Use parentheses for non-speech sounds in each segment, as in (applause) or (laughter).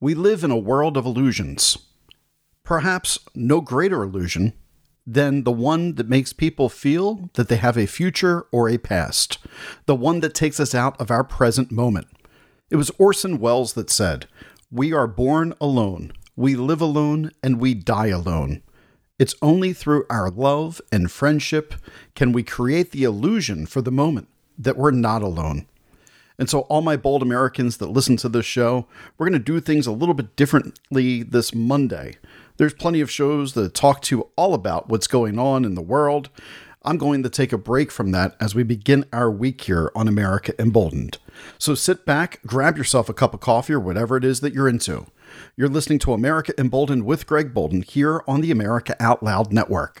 We live in a world of illusions. Perhaps no greater illusion than the one that makes people feel that they have a future or a past, the one that takes us out of our present moment. It was Orson Welles that said, We are born alone, we live alone, and we die alone. It's only through our love and friendship can we create the illusion for the moment that we're not alone. And so, all my bold Americans that listen to this show, we're going to do things a little bit differently this Monday. There's plenty of shows that talk to all about what's going on in the world. I'm going to take a break from that as we begin our week here on America Emboldened. So sit back, grab yourself a cup of coffee or whatever it is that you're into. You're listening to America Emboldened with Greg Boulden here on the America Out Loud Network.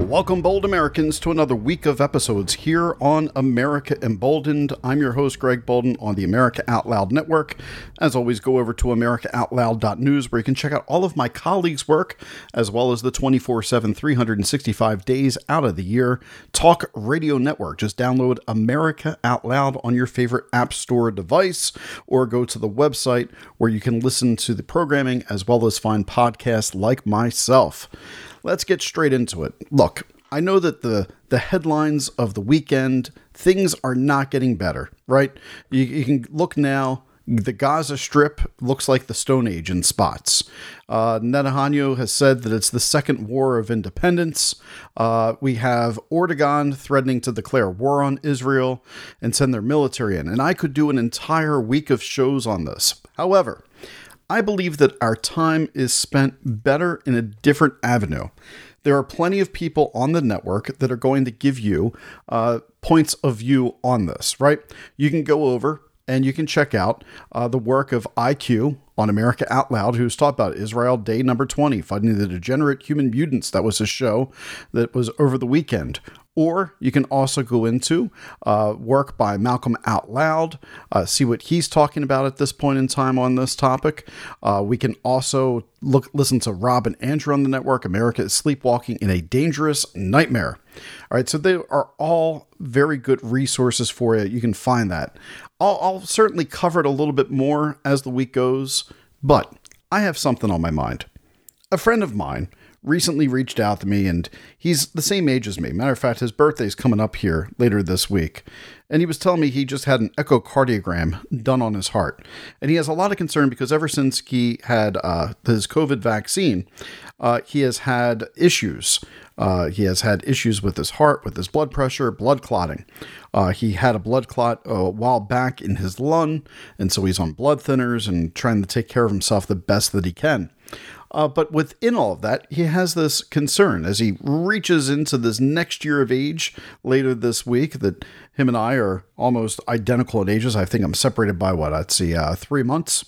Welcome, bold Americans, to another week of episodes here on America Emboldened. I'm your host, Greg Boulden, on the America Out Loud Network. As always, go over to AmericaOutloud.news where you can check out all of my colleagues' work, as well as the 24 7, 365 days out of the year Talk Radio Network. Just download America Out Loud on your favorite App Store device, or go to the website where you can listen to the programming as well as find podcasts like myself let's get straight into it. Look, I know that the the headlines of the weekend things are not getting better, right? You, you can look now. The Gaza Strip looks like the Stone Age in spots. Uh, Netanyahu has said that it's the second war of independence. Uh, we have Erdogan threatening to declare war on Israel and send their military in. And I could do an entire week of shows on this. However, I believe that our time is spent better in a different avenue. There are plenty of people on the network that are going to give you uh, points of view on this, right? You can go over and you can check out uh, the work of IQ on America Out Loud, who's taught about Israel Day Number 20, Fighting the Degenerate Human Mutants. That was a show that was over the weekend. Or you can also go into uh, work by Malcolm Out Loud, uh, see what he's talking about at this point in time on this topic. Uh, we can also look listen to Rob and Andrew on the network. America is sleepwalking in a dangerous nightmare. All right, so they are all very good resources for you. You can find that. I'll, I'll certainly cover it a little bit more as the week goes, but I have something on my mind. A friend of mine recently reached out to me, and he's the same age as me. Matter of fact, his birthday's coming up here later this week. And he was telling me he just had an echocardiogram done on his heart. And he has a lot of concern because ever since he had uh, his COVID vaccine, uh, he has had issues. Uh, he has had issues with his heart, with his blood pressure, blood clotting. Uh, he had a blood clot a while back in his lung, and so he's on blood thinners and trying to take care of himself the best that he can. Uh, but within all of that, he has this concern as he reaches into this next year of age later this week that him and I are almost identical in ages. I think I'm separated by what? I'd see, uh, three months.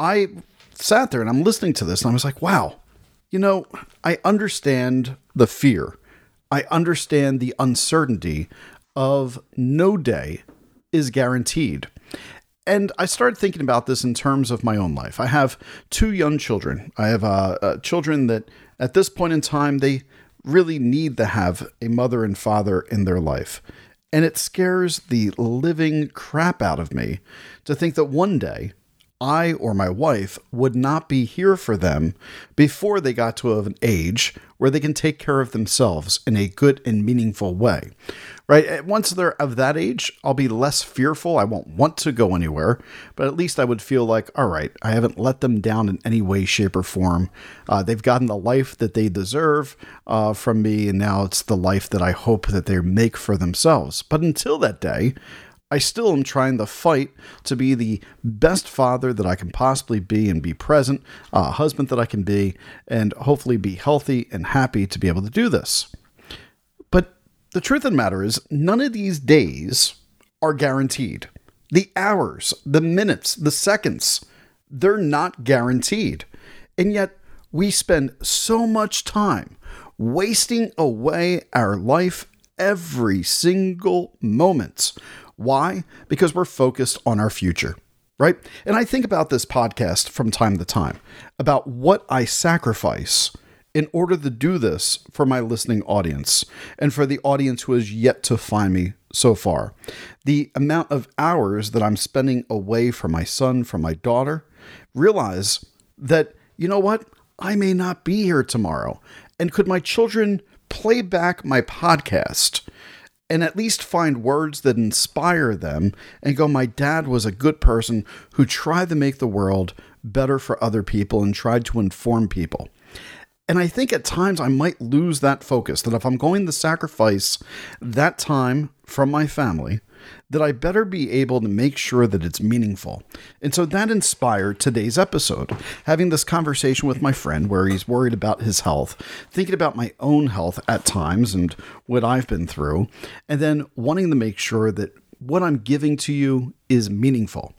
I sat there and I'm listening to this and I was like, wow, you know, I understand the fear. I understand the uncertainty of no day is guaranteed. And I started thinking about this in terms of my own life. I have two young children. I have uh, uh, children that at this point in time, they really need to have a mother and father in their life. And it scares the living crap out of me to think that one day I or my wife would not be here for them before they got to an age where they can take care of themselves in a good and meaningful way. Right? Once they're of that age, I'll be less fearful. I won't want to go anywhere, but at least I would feel like, all right, I haven't let them down in any way, shape, or form. Uh, they've gotten the life that they deserve uh, from me, and now it's the life that I hope that they make for themselves. But until that day, I still am trying to fight to be the best father that I can possibly be and be present, a uh, husband that I can be, and hopefully be healthy and happy to be able to do this. But the truth of the matter is, none of these days are guaranteed. The hours, the minutes, the seconds, they're not guaranteed. And yet, we spend so much time wasting away our life every single moment. Why? Because we're focused on our future, right? And I think about this podcast from time to time about what I sacrifice in order to do this for my listening audience and for the audience who has yet to find me so far. The amount of hours that I'm spending away from my son, from my daughter, realize that, you know what? I may not be here tomorrow. And could my children play back my podcast and at least find words that inspire them and go, My dad was a good person who tried to make the world better for other people and tried to inform people. And I think at times I might lose that focus that if I'm going to sacrifice that time from my family, that I better be able to make sure that it's meaningful. And so that inspired today's episode, having this conversation with my friend where he's worried about his health, thinking about my own health at times and what I've been through, and then wanting to make sure that what I'm giving to you is meaningful.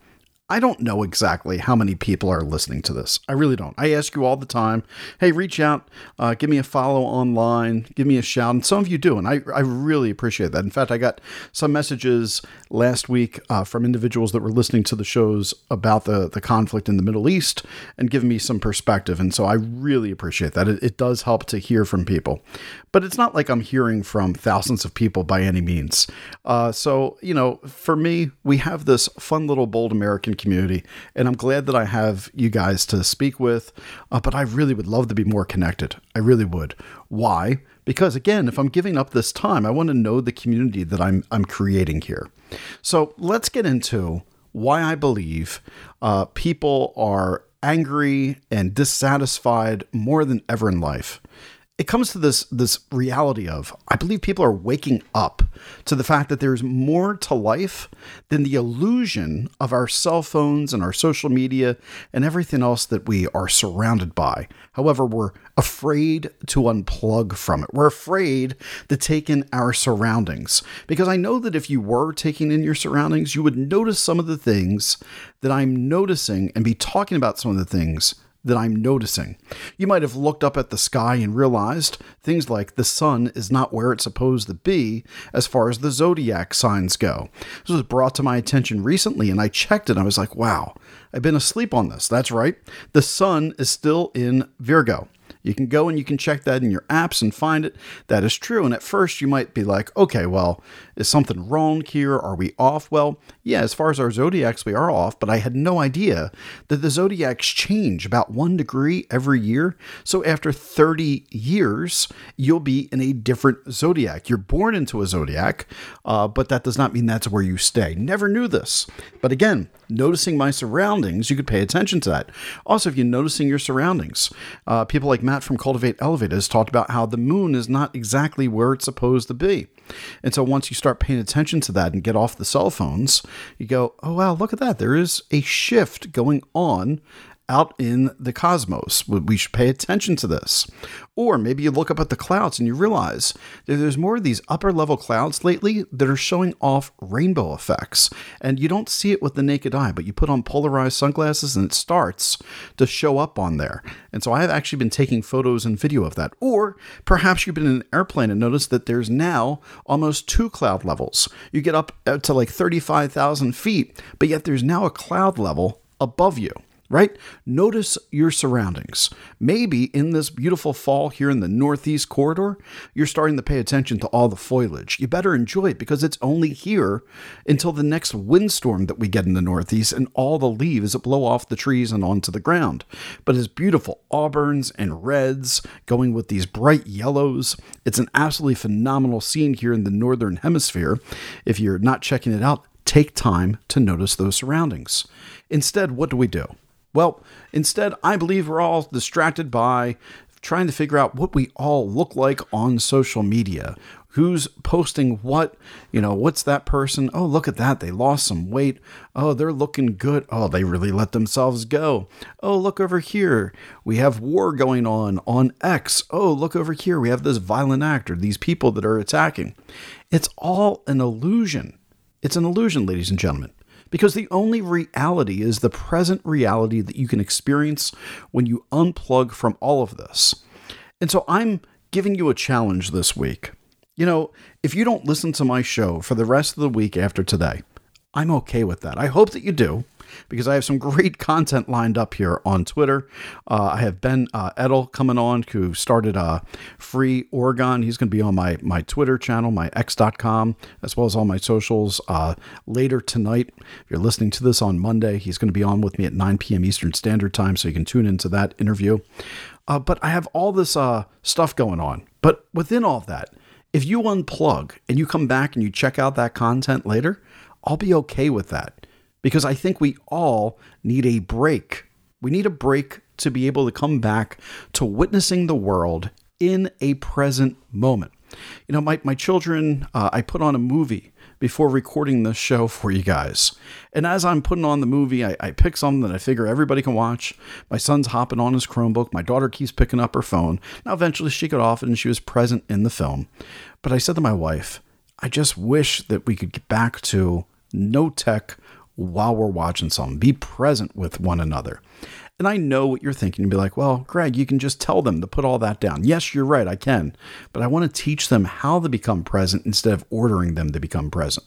I don't know exactly how many people are listening to this. I really don't. I ask you all the time, hey, reach out, uh, give me a follow online, give me a shout. And some of you do. And I, I really appreciate that. In fact, I got some messages last week uh, from individuals that were listening to the shows about the, the conflict in the Middle East and giving me some perspective. And so I really appreciate that. It, it does help to hear from people. But it's not like I'm hearing from thousands of people by any means. Uh, so, you know, for me, we have this fun little bold American community, and I'm glad that I have you guys to speak with. Uh, but I really would love to be more connected. I really would. Why? Because again, if I'm giving up this time, I want to know the community that I'm I'm creating here. So let's get into why I believe uh, people are angry and dissatisfied more than ever in life it comes to this this reality of I believe people are waking up to the fact that there's more to life than the illusion of our cell phones and our social media and everything else that we are surrounded by. However, we're afraid to unplug from it. We're afraid to take in our surroundings because I know that if you were taking in your surroundings, you would notice some of the things that I'm noticing and be talking about some of the things that I'm noticing. You might have looked up at the sky and realized things like the sun is not where it's supposed to be as far as the zodiac signs go. This was brought to my attention recently and I checked it and I was like, wow, I've been asleep on this. That's right. The sun is still in Virgo. You can go and you can check that in your apps and find it. That is true. And at first, you might be like, okay, well, is something wrong here? Are we off? Well, yeah, as far as our zodiacs, we are off, but I had no idea that the zodiacs change about one degree every year. So after 30 years, you'll be in a different zodiac. You're born into a zodiac, uh, but that does not mean that's where you stay. Never knew this. But again, noticing my surroundings, you could pay attention to that. Also, if you're noticing your surroundings, uh, people like Matt from Cultivate Elevate has talked about how the moon is not exactly where it's supposed to be. And so once you start paying attention to that and get off the cell phones, you go, oh, wow, look at that. There is a shift going on out in the cosmos. We should pay attention to this. Or maybe you look up at the clouds and you realize that there's more of these upper level clouds lately that are showing off rainbow effects. And you don't see it with the naked eye, but you put on polarized sunglasses and it starts to show up on there. And so I have actually been taking photos and video of that. Or perhaps you've been in an airplane and noticed that there's now almost two cloud levels. You get up uh, to like 35,000 feet, but yet there's now a cloud level above you right? Notice your surroundings. Maybe in this beautiful fall here in the Northeast corridor, you're starting to pay attention to all the foliage. You better enjoy it because it's only here until the next windstorm that we get in the Northeast and all the leaves that blow off the trees and onto the ground. But it's beautiful auburns and reds going with these bright yellows. It's an absolutely phenomenal scene here in the Northern Hemisphere. If you're not checking it out, take time to notice those surroundings. Instead, what do we do? Well, instead, I believe we're all distracted by trying to figure out what we all look like on social media. Who's posting what? You know, what's that person? Oh, look at that. They lost some weight. Oh, they're looking good. Oh, they really let themselves go. Oh, look over here. We have war going on on X. Oh, look over here. We have this violent actor, these people that are attacking. It's all an illusion. It's an illusion, ladies and gentlemen Because the only reality is the present reality that you can experience when you unplug from all of this. And so I'm giving you a challenge this week. You know, if you don't listen to my show for the rest of the week after today, I'm okay with that. I hope that you do because I have some great content lined up here on Twitter. Uh, I have Ben uh, Edtl coming on, who started uh, Free Oregon. He's going to be on my, my Twitter channel, my x.com, as well as all my socials uh, later tonight. If you're listening to this on Monday, he's going to be on with me at 9 p.m. Eastern Standard Time, so you can tune into that interview. Uh, but I have all this uh, stuff going on. But within all of that, if you unplug and you come back and you check out that content later, I'll be okay with that because I think we all need a break. We need a break to be able to come back to witnessing the world in a present moment. You know, my, my children, uh, I put on a movie before recording this show for you guys. And as I'm putting on the movie, I, I pick something that I figure everybody can watch. My son's hopping on his Chromebook. My daughter keeps picking up her phone. Now, eventually, she got off and she was present in the film. But I said to my wife, I just wish that we could get back to no tech, while we're watching something. Be present with one another. And I know what you're thinking. You'd be like, well, Greg, you can just tell them to put all that down. Yes, you're right, I can. But I want to teach them how to become present instead of ordering them to become present.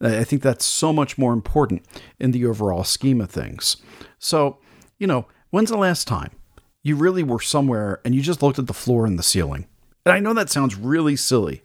I think that's so much more important in the overall scheme of things. So, you know, when's the last time you really were somewhere and you just looked at the floor and the ceiling? And I know that sounds really silly,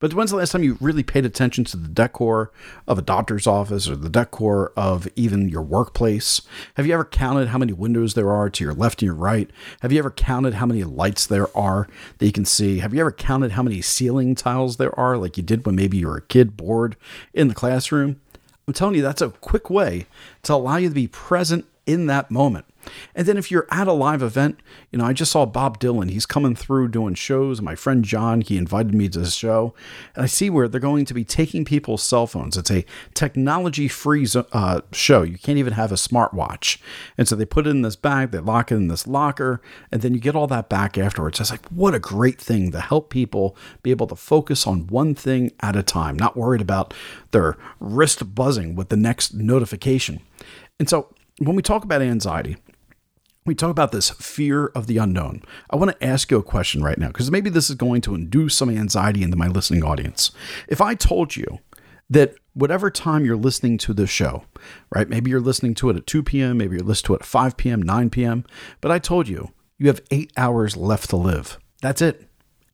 but when's the last time you really paid attention to the decor of a doctor's office or the decor of even your workplace? Have you ever counted how many windows there are to your left and your right? Have you ever counted how many lights there are that you can see? Have you ever counted how many ceiling tiles there are, like you did when maybe you were a kid bored in the classroom? I'm telling you, that's a quick way to allow you to be present in that moment. And then if you're at a live event, you know, I just saw Bob Dylan. He's coming through doing shows. My friend John, he invited me to the show. And I see where they're going to be taking people's cell phones. It's a technology free uh, show. You can't even have a smartwatch. And so they put it in this bag, they lock it in this locker, and then you get all that back afterwards. It's like, what a great thing to help people be able to focus on one thing at a time, not worried about their wrist buzzing with the next notification. And so when we talk about anxiety, we talk about this fear of the unknown. I want to ask you a question right now because maybe this is going to induce some anxiety into my listening audience. If I told you that whatever time you're listening to this show, right? Maybe you're listening to it at 2 p.m., maybe you're listening to it at 5 p.m., 9 p.m., but I told you you have eight hours left to live. That's it.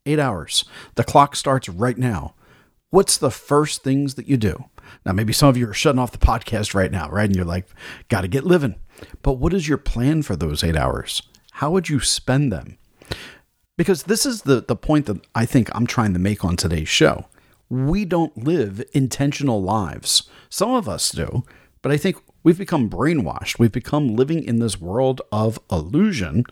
Eight hours. The clock starts right now. What's the first things that you do? Now, maybe some of you are shutting off the podcast right now, right? And you're like, got to get living. But what is your plan for those eight hours? How would you spend them? Because this is the, the point that I think I'm trying to make on today's show. We don't live intentional lives. Some of us do, but I think We've become brainwashed. We've become living in this world of illusion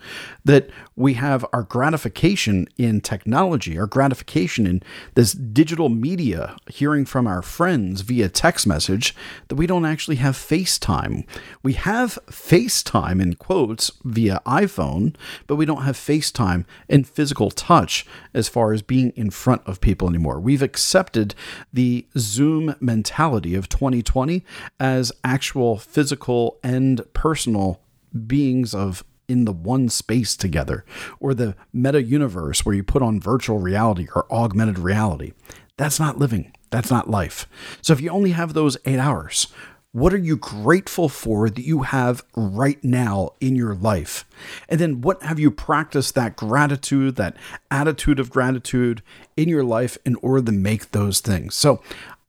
that we have our gratification in technology, our gratification in this digital media, hearing from our friends via text message, that we don't actually have FaceTime. We have FaceTime in quotes via iPhone, but we don't have FaceTime in physical touch as far as being in front of people anymore. We've accepted the Zoom mentality of 2020 as actual physical and personal beings of in the one space together, or the meta universe where you put on virtual reality or augmented reality. That's not living. That's not life. So if you only have those eight hours, what are you grateful for that you have right now in your life? And then what have you practiced that gratitude, that attitude of gratitude in your life in order to make those things? So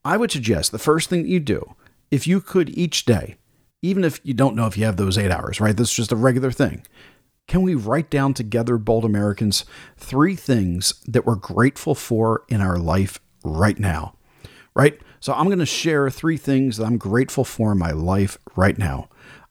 I would suggest the first thing you do, if you could each day, even if you don't know if you have those eight hours, right? That's just a regular thing. Can we write down together, bold Americans, three things that we're grateful for in our life right now? Right? So I'm going to share three things that I'm grateful for in my life right now.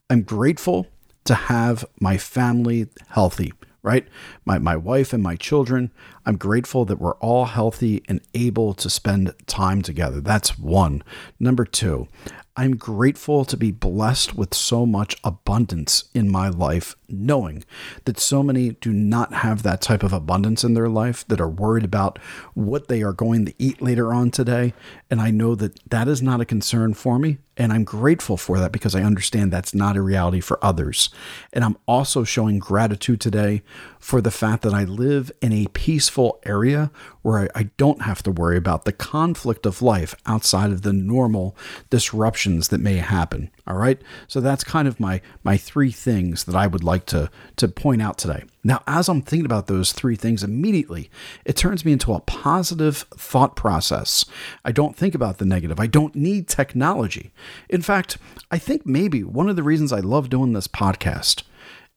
I'm grateful to have my family healthy, right? My, my wife and my children. I'm grateful that we're all healthy and able to spend time together. That's one. Number two, I'm grateful to be blessed with so much abundance in my life, knowing that so many do not have that type of abundance in their life, that are worried about what they are going to eat later on today. And I know that that is not a concern for me. And I'm grateful for that because I understand that's not a reality for others. And I'm also showing gratitude today for the fact that I live in a peaceful area where I, I, don't have to worry about the conflict of life outside of the normal disruptions that may happen. All right. So that's kind of my my three things that I would like to to point out today. Now, as I'm thinking about those three things immediately, it turns me into a positive thought process. I don't think about the negative. I don't need technology. In fact, I think maybe one of the reasons I love doing this podcast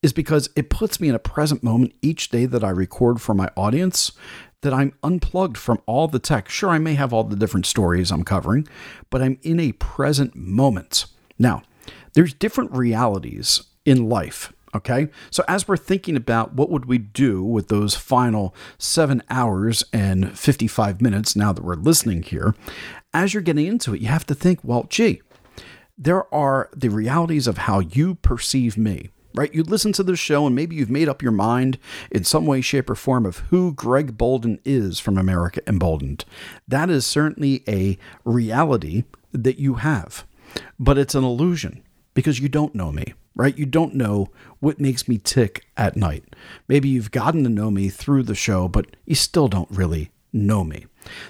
is because it puts me in a present moment each day that I record for my audience that I'm unplugged from all the tech. Sure, I may have all the different stories I'm covering, but I'm in a present moment. Now, there's different realities in life Okay. So as we're thinking about what would we do with those final seven hours and 55 minutes now that we're listening here, as you're getting into it, you have to think, well, gee, there are the realities of how you perceive me right? You listen to the show and maybe you've made up your mind in some way, shape, or form of who Greg Boulden is from America Emboldened. That is certainly a reality that you have, but it's an illusion because you don't know me right? You don't know what makes me tick at night. Maybe you've gotten to know me through the show, but you still don't really know me.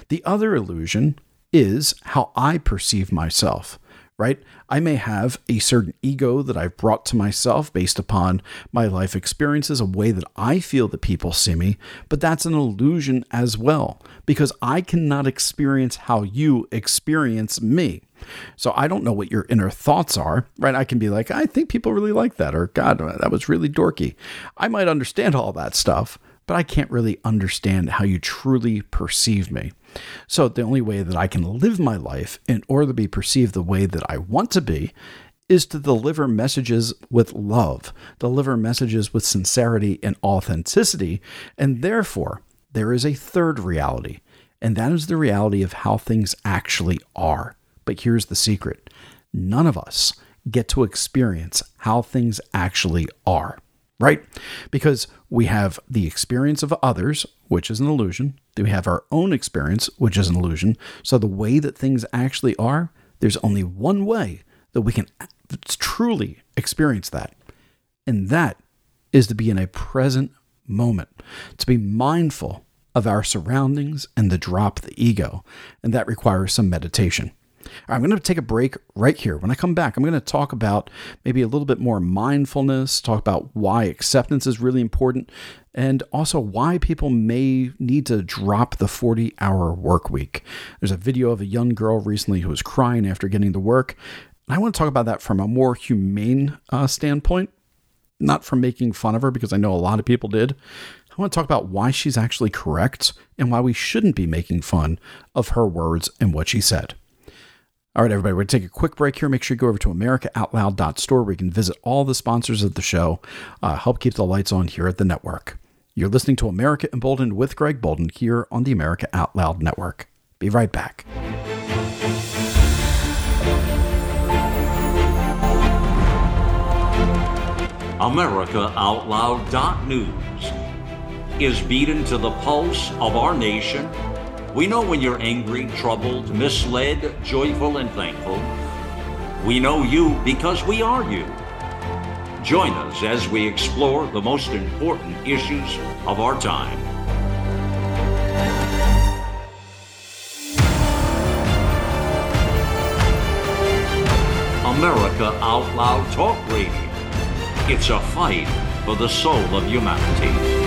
The other illusion is how I perceive myself, right? I may have a certain ego that I've brought to myself based upon my life experiences, a way that I feel that people see me, but that's an illusion as well because I cannot experience how you experience me. So I don't know what your inner thoughts are, right? I can be like, I think people really like that, or God, uh, that was really dorky. I might understand all that stuff, but I can't really understand how you truly perceive me. So the only way that I can live my life in order to be perceived the way that I want to be is to deliver messages with love, deliver messages with sincerity and authenticity. And therefore, there is a third reality, and that is the reality of how things actually are. But here's the secret none of us get to experience how things actually are, right? Because we have the experience of others, which is an illusion. We have our own experience, which is an illusion. So the way that things actually are, there's only one way that we can truly experience that. And that is to be in a present moment, to be mindful of our surroundings and to drop the ego. And that requires some meditation. I'm going to take a break right here. When I come back, I'm going to talk about maybe a little bit more mindfulness, talk about why acceptance is really important, and also why people may need to drop the 40 hour work week. There's a video of a young girl recently who was crying after getting to work. I want to talk about that from a more humane uh, standpoint, not from making fun of her, because I know a lot of people did. I want to talk about why she's actually correct and why we shouldn't be making fun of her words and what she said. All right, everybody, we're going to take a quick break here. Make sure you go over to AmericaOutloud.store where you can visit all the sponsors of the show, uh, help keep the lights on here at the network. You're listening to America Emboldened with Greg Boulden here on the America Out Loud Network. Be right back. AmericaOutloud.news is beaten to the pulse of our nation we know when you're angry, troubled, misled, joyful, and thankful. We know you because we are you. Join us as we explore the most important issues of our time. America Out Loud Talk Radio. It's a fight for the soul of humanity.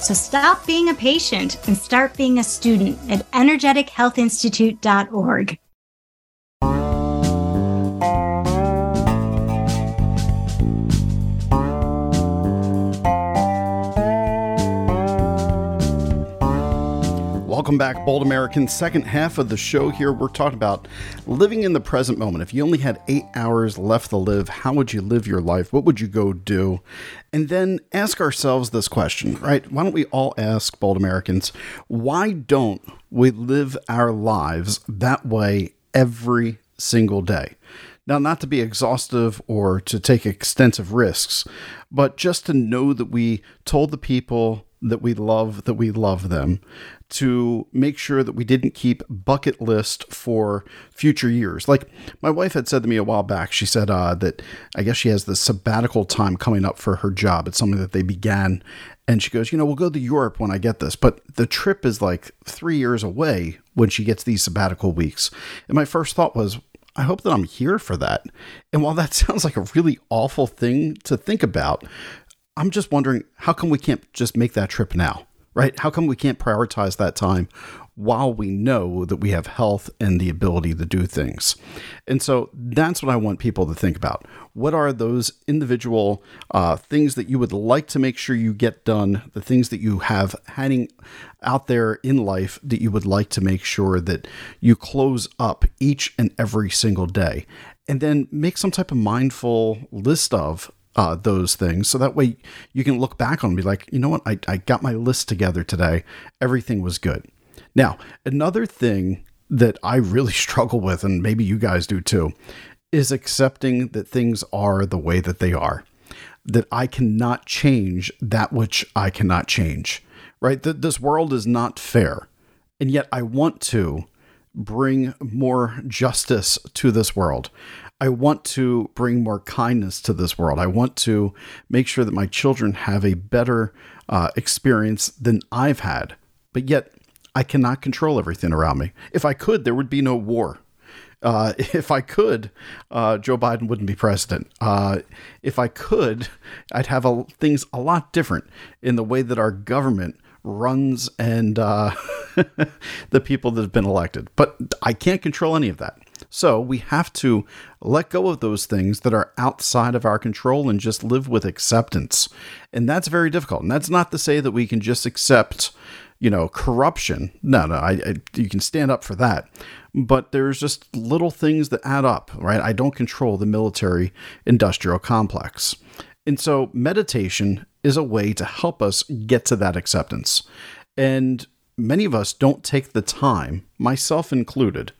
So stop being a patient and start being a student at energetichealthinstitute.org. Welcome back, Bold Americans. Second half of the show here, we're talking about living in the present moment. If you only had eight hours left to live, how would you live your life? What would you go do? And then ask ourselves this question, right? Why don't we all ask, Bold Americans, why don't we live our lives that way every single day? Now, not to be exhaustive or to take extensive risks, but just to know that we told the people that we love that we love them to make sure that we didn't keep bucket list for future years. Like my wife had said to me a while back, she said uh, that I guess she has the sabbatical time coming up for her job. It's something that they began. And she goes, you know, we'll go to Europe when I get this. But the trip is like three years away when she gets these sabbatical weeks. And my first thought was, I hope that I'm here for that. And while that (laughs) sounds like a really awful thing to think about, I'm just wondering how come we can't just make that trip now? right? How come we can't prioritize that time while we know that we have health and the ability to do things? And so that's what I want people to think about. What are those individual uh, things that you would like to make sure you get done? The things that you have hanging out there in life that you would like to make sure that you close up each and every single day? And then make some type of mindful list of uh, those things. So that way you can look back on and be like, you know what, I, I got my list together today. Everything was good. Now, another thing that I really (laughs) struggle with, and maybe you guys do too, is accepting that things are the way that they are, that I cannot change that which I cannot change, right? That this world is not fair. And yet I want to bring more justice to this world. I want to bring more kindness to this world. I want to make sure that my children have a better uh, experience than I've had. But yet, I cannot control everything around me. If I could, there would be no war. Uh, (laughs) if I could, uh, Joe Biden wouldn't be president. Uh, if I could, I'd have a, things a lot different in the way that our government runs and uh, (laughs) the people that have been elected. But I can't control any of that. So we have to let go of those things that are outside of our control and just live with acceptance. And that's very difficult. And that's not to say that we can just accept, you know, corruption. No, no, I, I, you can stand up for that. But there's just little things that add up, right? I don't control the military industrial complex. And so meditation is a way to help us get to that acceptance. And many of us don't take the time, myself included,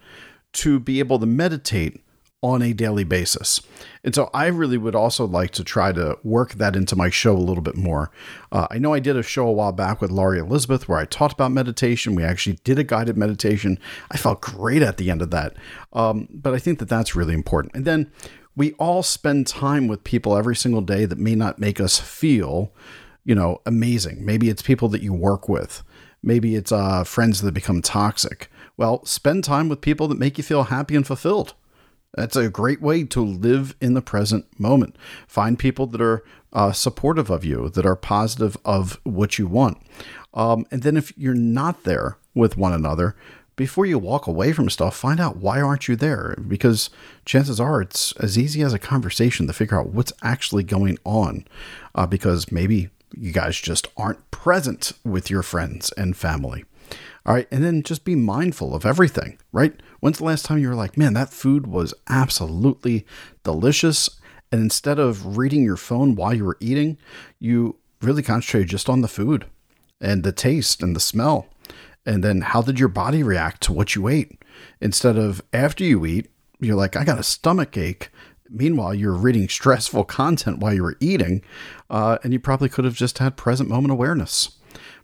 to be able to meditate on a daily basis. And so I really would also like to try to work that into my show a little bit more. Uh, I know I did a show a while back with Laurie Elizabeth where I talked about meditation. We actually did a guided meditation. I felt great at the end of that. Um, but I think that that's really important. And then we all spend time with people every single day that may not make us feel, you know, amazing. Maybe it's people that you work with. Maybe it's uh, friends that become toxic. Well, spend time with people that make you feel happy and fulfilled. That's a great way to live in the present moment. Find people that are uh, supportive of you, that are positive of what you want. Um, and then if you're not there with one another, before you walk away from stuff, find out why aren't you there? Because chances are it's as easy as a conversation to figure out what's actually going on. Uh, because maybe you guys just aren't present with your friends and family. All right. And then just be mindful of everything, right? When's the last time you were like, man, that food was absolutely delicious? And instead of reading your phone while you were eating, you really concentrated just on the food and the taste and the smell. And then how did your body react to what you ate? Instead of after you eat, you're like, I got a stomach ache. Meanwhile, you're reading stressful (laughs) content while you were eating, uh, and you probably could have just had present moment awareness.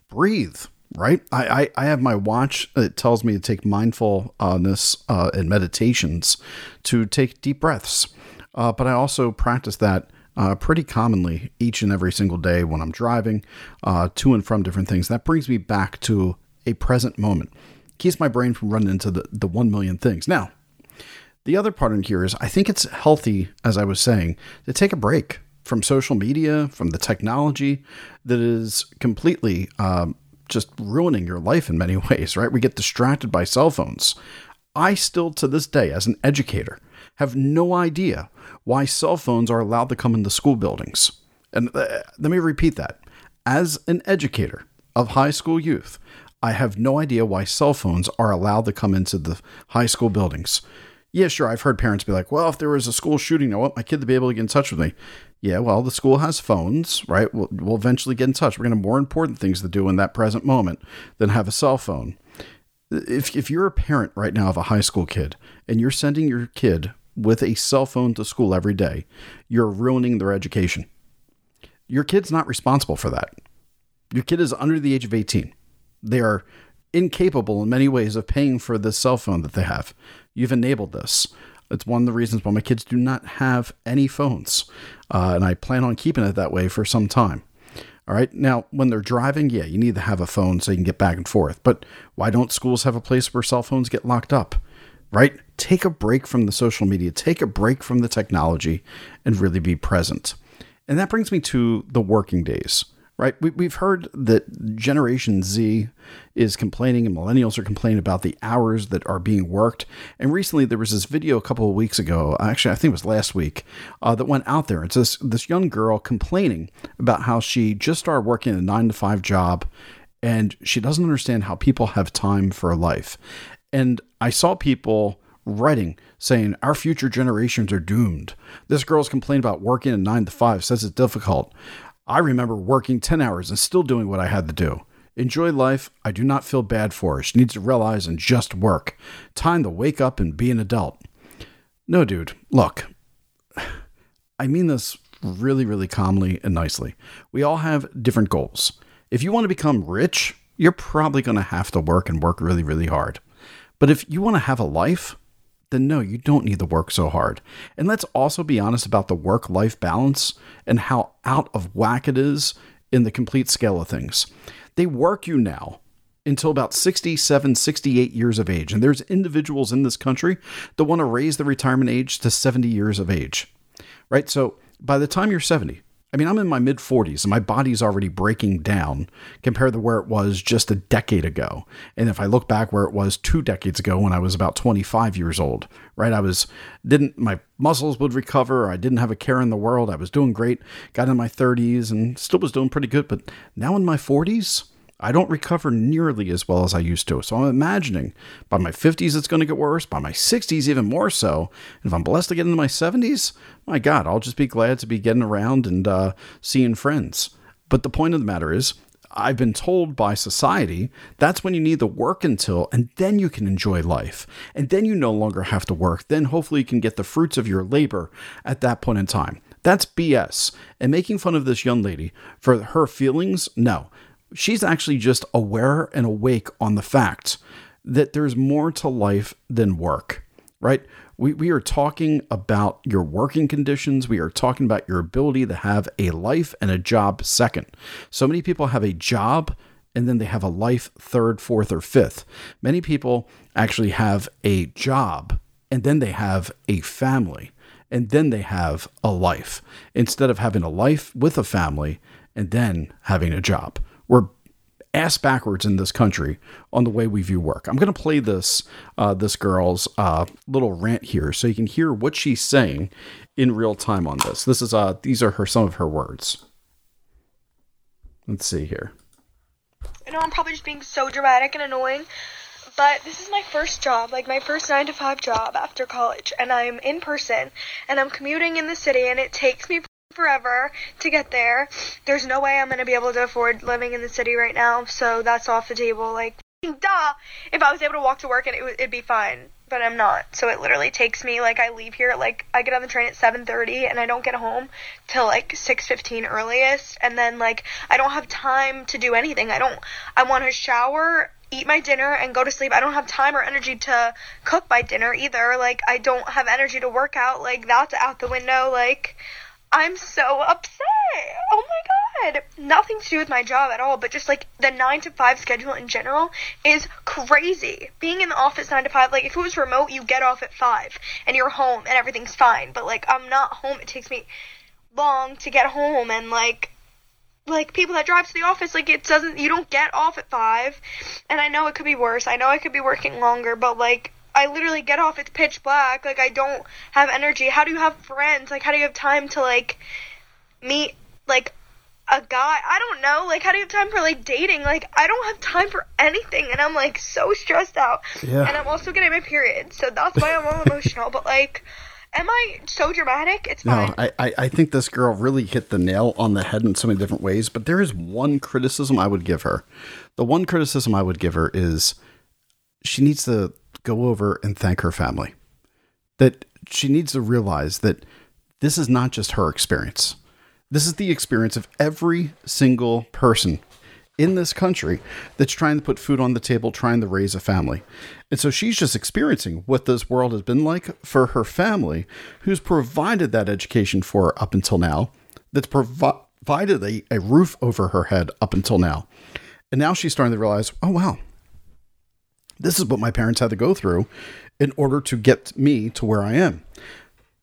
Breathe right? I, I, I, have my watch. It tells me to take mindfulness uh, and meditations to take deep breaths. Uh, but I also practice that uh, pretty commonly each and every single day when I'm driving uh, to and from different things. That brings me back to a present moment, keeps my brain from running into the, the 1 million things. Now, the other part in here is I think it's healthy, as I was saying, to take a break from social media, from the technology that is completely um, just ruining your life in many (laughs) ways, right? We get distracted by cell phones. I still, to this day, as an educator, have no idea why cell phones are allowed to come into school buildings. And uh, let me repeat that. As an educator of high school youth, I have no idea why cell phones are allowed to come into the high school buildings. Yeah, sure, I've heard parents be like, well, if there was a school shooting, I want my kid to be able to get in touch with me. Yeah, well, the school has phones, right? We'll, we'll eventually get in touch. We're going to have more important things to do in that present moment than have a cell phone. If, if you're a parent right now of a high school kid and you're sending your kid with a cell phone to school every day, you're ruining their education. Your kid's not responsible for that. Your kid is under the age of 18. They are incapable in many ways of paying for the cell phone that they have. You've enabled this. It's one of the reasons why my kids do not have any phones. Uh, and I plan on keeping it that way for some time. All right. Now, when they're driving, yeah, you need to have a phone so you can get back and forth. But why don't schools have a place where cell phones get locked up? Right? Take a break from the social media, take a break from the technology, and really be present. And that brings me to the working days right? We, have heard that Generation Z is complaining and millennials are complaining about the hours that are being worked. And recently there was this video a couple of weeks ago, actually, I think it was last week, uh, that went out there. It's this, this young girl complaining about how she just started working a nine to five job and she doesn't understand how people have time for a life. And I saw people writing saying our future generations are doomed. This girl's complaining about working a nine to five, says it's difficult. I remember working 10 hours and still doing what I had to do. Enjoy life. I do not feel bad for her. She needs to realize and just work. Time to wake up and be an adult. No, dude, look, (sighs) I mean this really, really calmly and nicely. We all have different goals. If you want to become rich, you're probably going to have to work and work really, really hard. But if you want to have a life, then no, you don't need to work so hard. And let's also be honest about the work life balance and how out of whack it is in the complete scale of things. They work you now until about 67, 68 years of age. And there's individuals in this country that want to raise the retirement age to 70 years of age, right? So by the time you're 70, I mean, I'm in my mid 40s and my body's already breaking down compared to where it was just a decade ago. And if I look back where it was two decades ago when I was about 25 years old, right? I was, didn't, my muscles would recover. I didn't have a care in the world. I was doing great, got in my 30s and still was doing pretty good. But now in my 40s, I don't recover nearly as well as I used to. So I'm imagining by my 50s it's going to get worse, by my 60s even more so. And if I'm blessed to get into my 70s, my God, I'll just be glad to be getting around and uh, seeing friends. But the point of the matter is, I've been told by society that's when you need to work until, and then you can enjoy life. And then you no longer have to work. Then hopefully you can get the fruits of your labor at that point in time. That's BS. And making fun of this young lady for her feelings, no she's actually just aware and awake on the fact that there's more to life than work, right? We, we are talking about your working conditions. We are talking about your ability to have a life and a job second. So many people have a job and then they have a life third, fourth, or fifth. Many people actually have a job and then they have a family and then they have a life instead of having a life with a family and then having a job we're ass backwards in this country on the way we view work. I'm going to play this uh, this girl's uh, little rant here so you can hear what she's saying in real time on this. This is uh these are her some of her words. Let's see here. I know I'm probably just being so dramatic and annoying, but this is my first job, like my first 9 to 5 job after college, and I'm in person, and I'm commuting in the city, and it takes me forever to get there. There's no way I'm going to be able to afford living in the city right now, so that's off the table. Like, (laughs) duh! If I was able to walk to work and it it'd be fine, but I'm not. So it literally takes me like I leave here like I get on the train at 7:30 and I don't get home till like 6:15 earliest, and then like I don't have time to do anything. I don't. I want to shower. Eat my dinner and go to sleep. I don't have time or energy to cook my dinner either. Like, I don't have energy to work out. Like, that's out the window. Like, I'm so upset. Oh my god. Nothing to do with my job at all, but just like the 9 to 5 schedule in general is crazy. Being in the office 9 to 5, like if it was remote, you get off at 5 and you're home and everything's fine. But like I'm not home. It takes me long to get home and like like people that drive to the office like it doesn't you don't get off at 5 and I know it could be worse. I know I could be working longer, but like I literally get off, it's pitch black. Like I don't have energy. How do you have friends? Like how do you have time to like meet like a guy? I don't know. Like how do you have time for like dating? Like I don't have time for anything and I'm like so stressed out. Yeah. And I'm also getting my period. So that's why I'm all (laughs) emotional. But like Am I so dramatic? It's fine. No, I, I, I think this girl really hit the nail on the head in so many different ways, but there is one criticism I would give her. The one criticism I would give her is she needs to go over and thank her family. That she needs to realize that this is not just her experience. This is the experience of every single person in this country that's trying to put food on the table, trying to raise a family. And so she's just experiencing what this world has been like for her family, who's provided that education for her up until now, that's provi- provided a, a roof over her head up until now. And now she's starting to realize, oh, wow, this is what my parents had to go through in order to get me to where I am.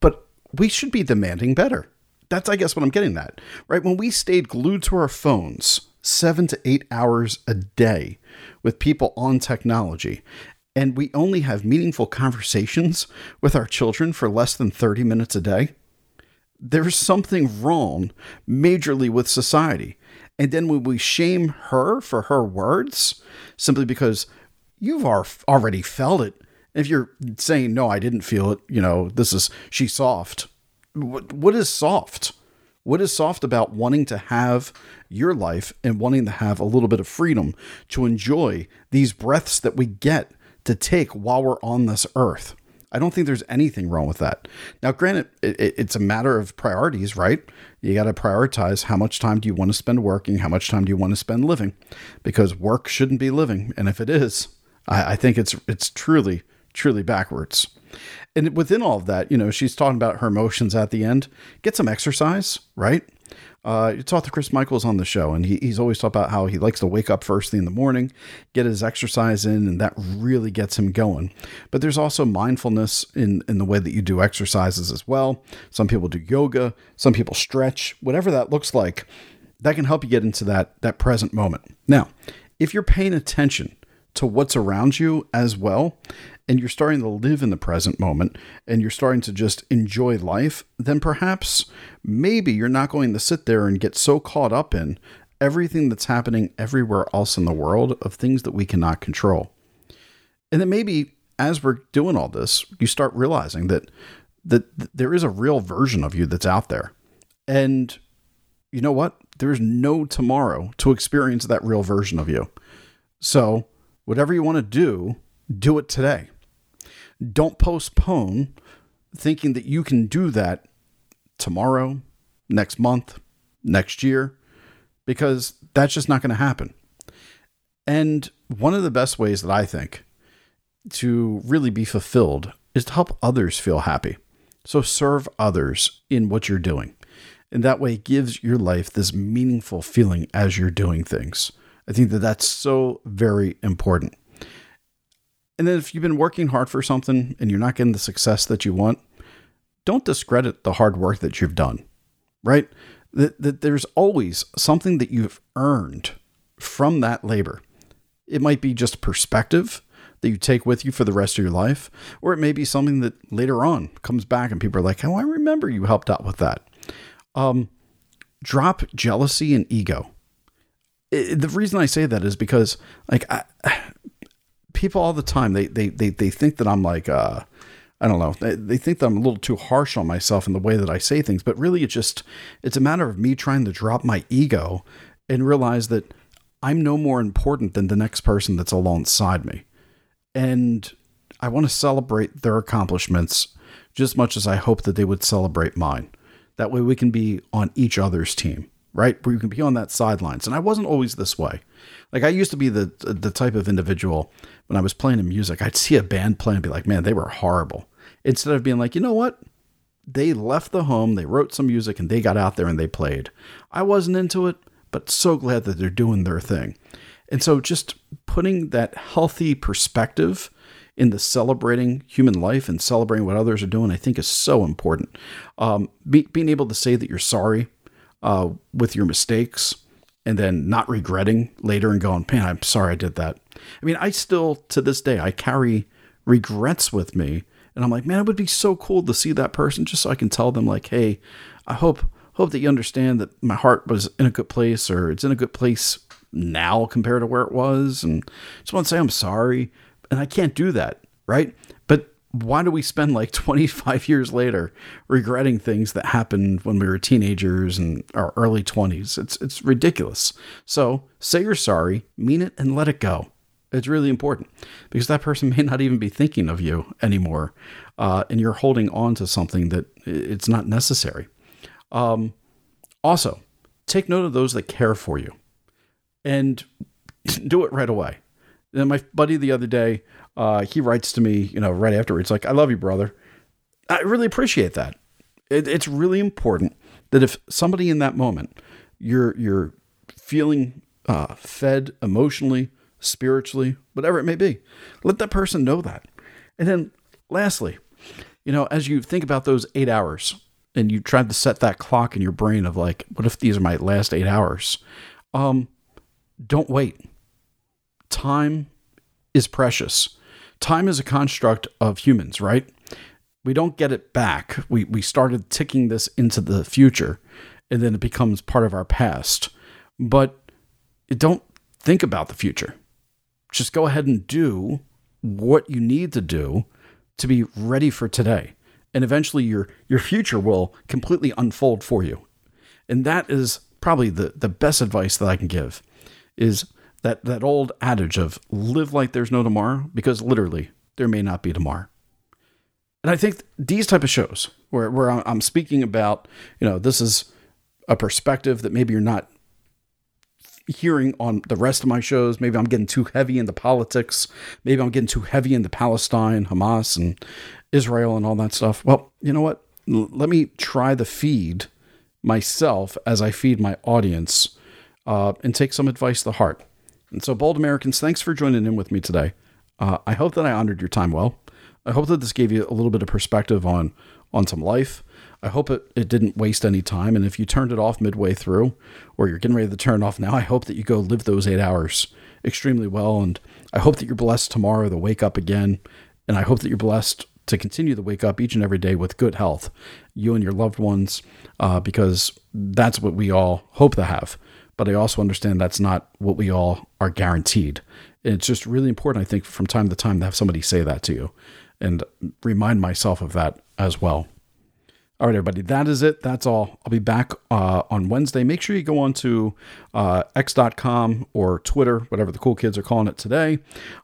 But we should be demanding better. That's, I guess, what I'm getting at, right? When we stayed glued to our phones seven to eight hours a day with people on technology, and we only have meaningful conversations with our children for less than 30 minutes a day, there's something wrong majorly with society. And then when we shame her for her words, simply because you've already felt it. If you're saying, no, I didn't feel it, you know, this is, she's soft. What, what is soft? What is soft about wanting to have your life and wanting to have a little bit of freedom to enjoy these breaths that we get to take while we're on this earth? I don't think there's anything wrong with that. Now, granted, it, it, it's a matter of priorities, right? You got to prioritize how much time do you want to spend working, how much time do you want to spend living, because work shouldn't be living. And if it is, I, I think it's it's truly truly backwards. And within all of that, you know, she's talking about her emotions at the end. Get some exercise, right? Uh, talked to Chris Michaels on the show, and he, he's always talked about how he likes to wake up first thing in the morning, get his exercise in, and that really gets him going. But there's also mindfulness in, in the way that you do exercises as well. Some people do yoga, some people stretch, whatever that looks like, that can help you get into that, that present moment. Now, if you're paying attention to what's around you as well, and you're starting to live in the present moment and you're starting to just enjoy life, then perhaps maybe you're not going to sit there and get so caught up in everything that's happening everywhere else in the world of things that we cannot control. And then maybe as we're doing all this, you start realizing that that there is a real version of you that's out there. And you know what? There's no tomorrow to experience that real version of you. So, whatever you want to do, do it today. Don't postpone thinking that you can do that tomorrow, next month, next year, because that's just not going to happen. And one of the best ways that I think to really be fulfilled is to help others feel happy. So serve others in what you're doing. And that way it gives your life this meaningful feeling as you're doing things. I think that that's so very important. And then if you've been working hard for something and you're not getting the success that you want, don't discredit the hard work that you've done, right? That, that there's always something that you've earned from that labor. It might be just perspective that you take with you for the rest of your life, or it may be something that later on comes back and people are like, oh, I remember you helped out with that. Um, drop jealousy and ego. The reason I say that is because like I, (sighs) people all the time they they they they think that I'm like uh I don't know. They, they think that I'm a little too harsh on myself in the way that I say things, but really it's just it's a matter of me trying to drop my ego and realize that I'm no more important than the next person that's alongside me. And I want to celebrate their accomplishments just as much as I hope that they would celebrate mine. That way we can be on each other's team, right? Where you can be on that sidelines. And I wasn't always this way. Like I used to be the the type of individual when I was playing in music, I'd see a band play and be like, man, they were horrible. Instead of being like, you know what? They left the home, they wrote some music, and they got out there and they played. I wasn't into it, but so glad that they're doing their thing. And so just putting that healthy perspective in the celebrating human life and celebrating what others are doing, I think is so important. Um, be, being able to say that you're sorry uh, with your mistakes and then not regretting later and going, man, I'm sorry I did that. I mean, I still, to this day, I carry regrets with me. And I'm like, man, it would be so cool to see that person just so I can tell them, like, hey, I hope hope that you understand that my heart was in a good place or it's in a good place now compared to where it was. And just want to say I'm sorry. And I can't do that, right? Why do we spend like (laughs) 25 years later regretting things that happened when we were teenagers and our early 20s? It's it's ridiculous. So say you're sorry, mean it, and let it go. It's really important because that person may not even be thinking of you anymore, uh, and you're holding on to something that it's not necessary. Um, also, take note of those that care for you, and (laughs) do it right away. And my buddy the other day, uh, he writes to me, you know, right afterwards, like, "I love you, brother." I really appreciate that. It, it's really important that if somebody in that moment, you're you're feeling uh, fed emotionally spiritually, whatever it may be. Let that person know that. And then lastly, you know, as you think about those eight hours and you tried to set that clock in your brain of like, what if these are my last eight hours? Um, don't wait. Time is precious. Time is a construct of humans, right? We don't get it back. We, we started ticking this into the future and then it becomes part of our past. But don't think about the future just go ahead and do what you need to do to be ready for today. And eventually your your future will completely unfold for you. And that is probably the, the best advice that I can give is that that old adage of live like there's no tomorrow, because literally there may not be tomorrow. And I think these type of shows where, where I'm speaking about, you know, this is a perspective that maybe you're not hearing on the rest of my shows. Maybe I'm getting too heavy into politics. Maybe I'm getting too heavy into Palestine, Hamas, and Israel and all that stuff. Well, you know what? L- let me try the feed myself as I feed my audience uh, and take some advice to heart. And so, bold Americans, thanks for joining in with me today. Uh, I hope that I honored your time well. I hope that this gave you a little bit of perspective on on some life. I hope it, it didn't waste any time. And if you turned it off midway through, or you're getting ready to turn off now, I hope that you go live those eight hours extremely well. And I hope that you're blessed tomorrow to wake up again. And I hope that you're blessed to continue to wake up each and every day with good health, you and your loved ones, uh, because that's what we all hope to have. But I also understand that's not what we all are guaranteed. It's just really important, I think, from time to time to have somebody say that to you and remind myself of that as well. All right, everybody, that is it. That's all. I'll be back uh, on Wednesday. Make sure you go on to uh, x.com or Twitter, whatever the cool kids are calling it today,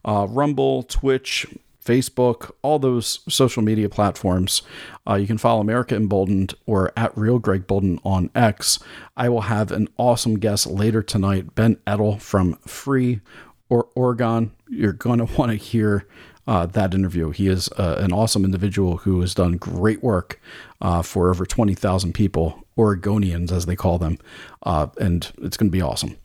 uh, Rumble, Twitch, Facebook, all those social media platforms. Uh, you can follow America Emboldened or at Real Greg Boulden on X. I will have an awesome guest later tonight, Ben Edtl from Free or Oregon. You're going (laughs) to want to hear uh, that interview. He is uh, an awesome individual who has done great work uh, for over 20,000 people, Oregonians as they call them, uh, and it's going to be awesome.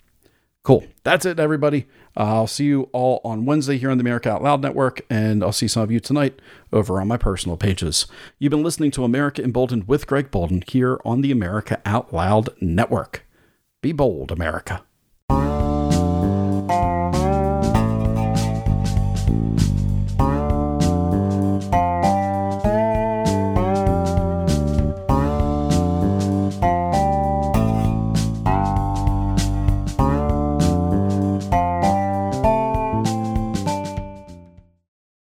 Cool. That's it, everybody. Uh, I'll see you all on Wednesday here on the America Out Loud Network, and I'll see some of you tonight over on my personal pages. You've been listening to America Emboldened with Greg Boulden here on the America Out Loud Network. Be bold, America.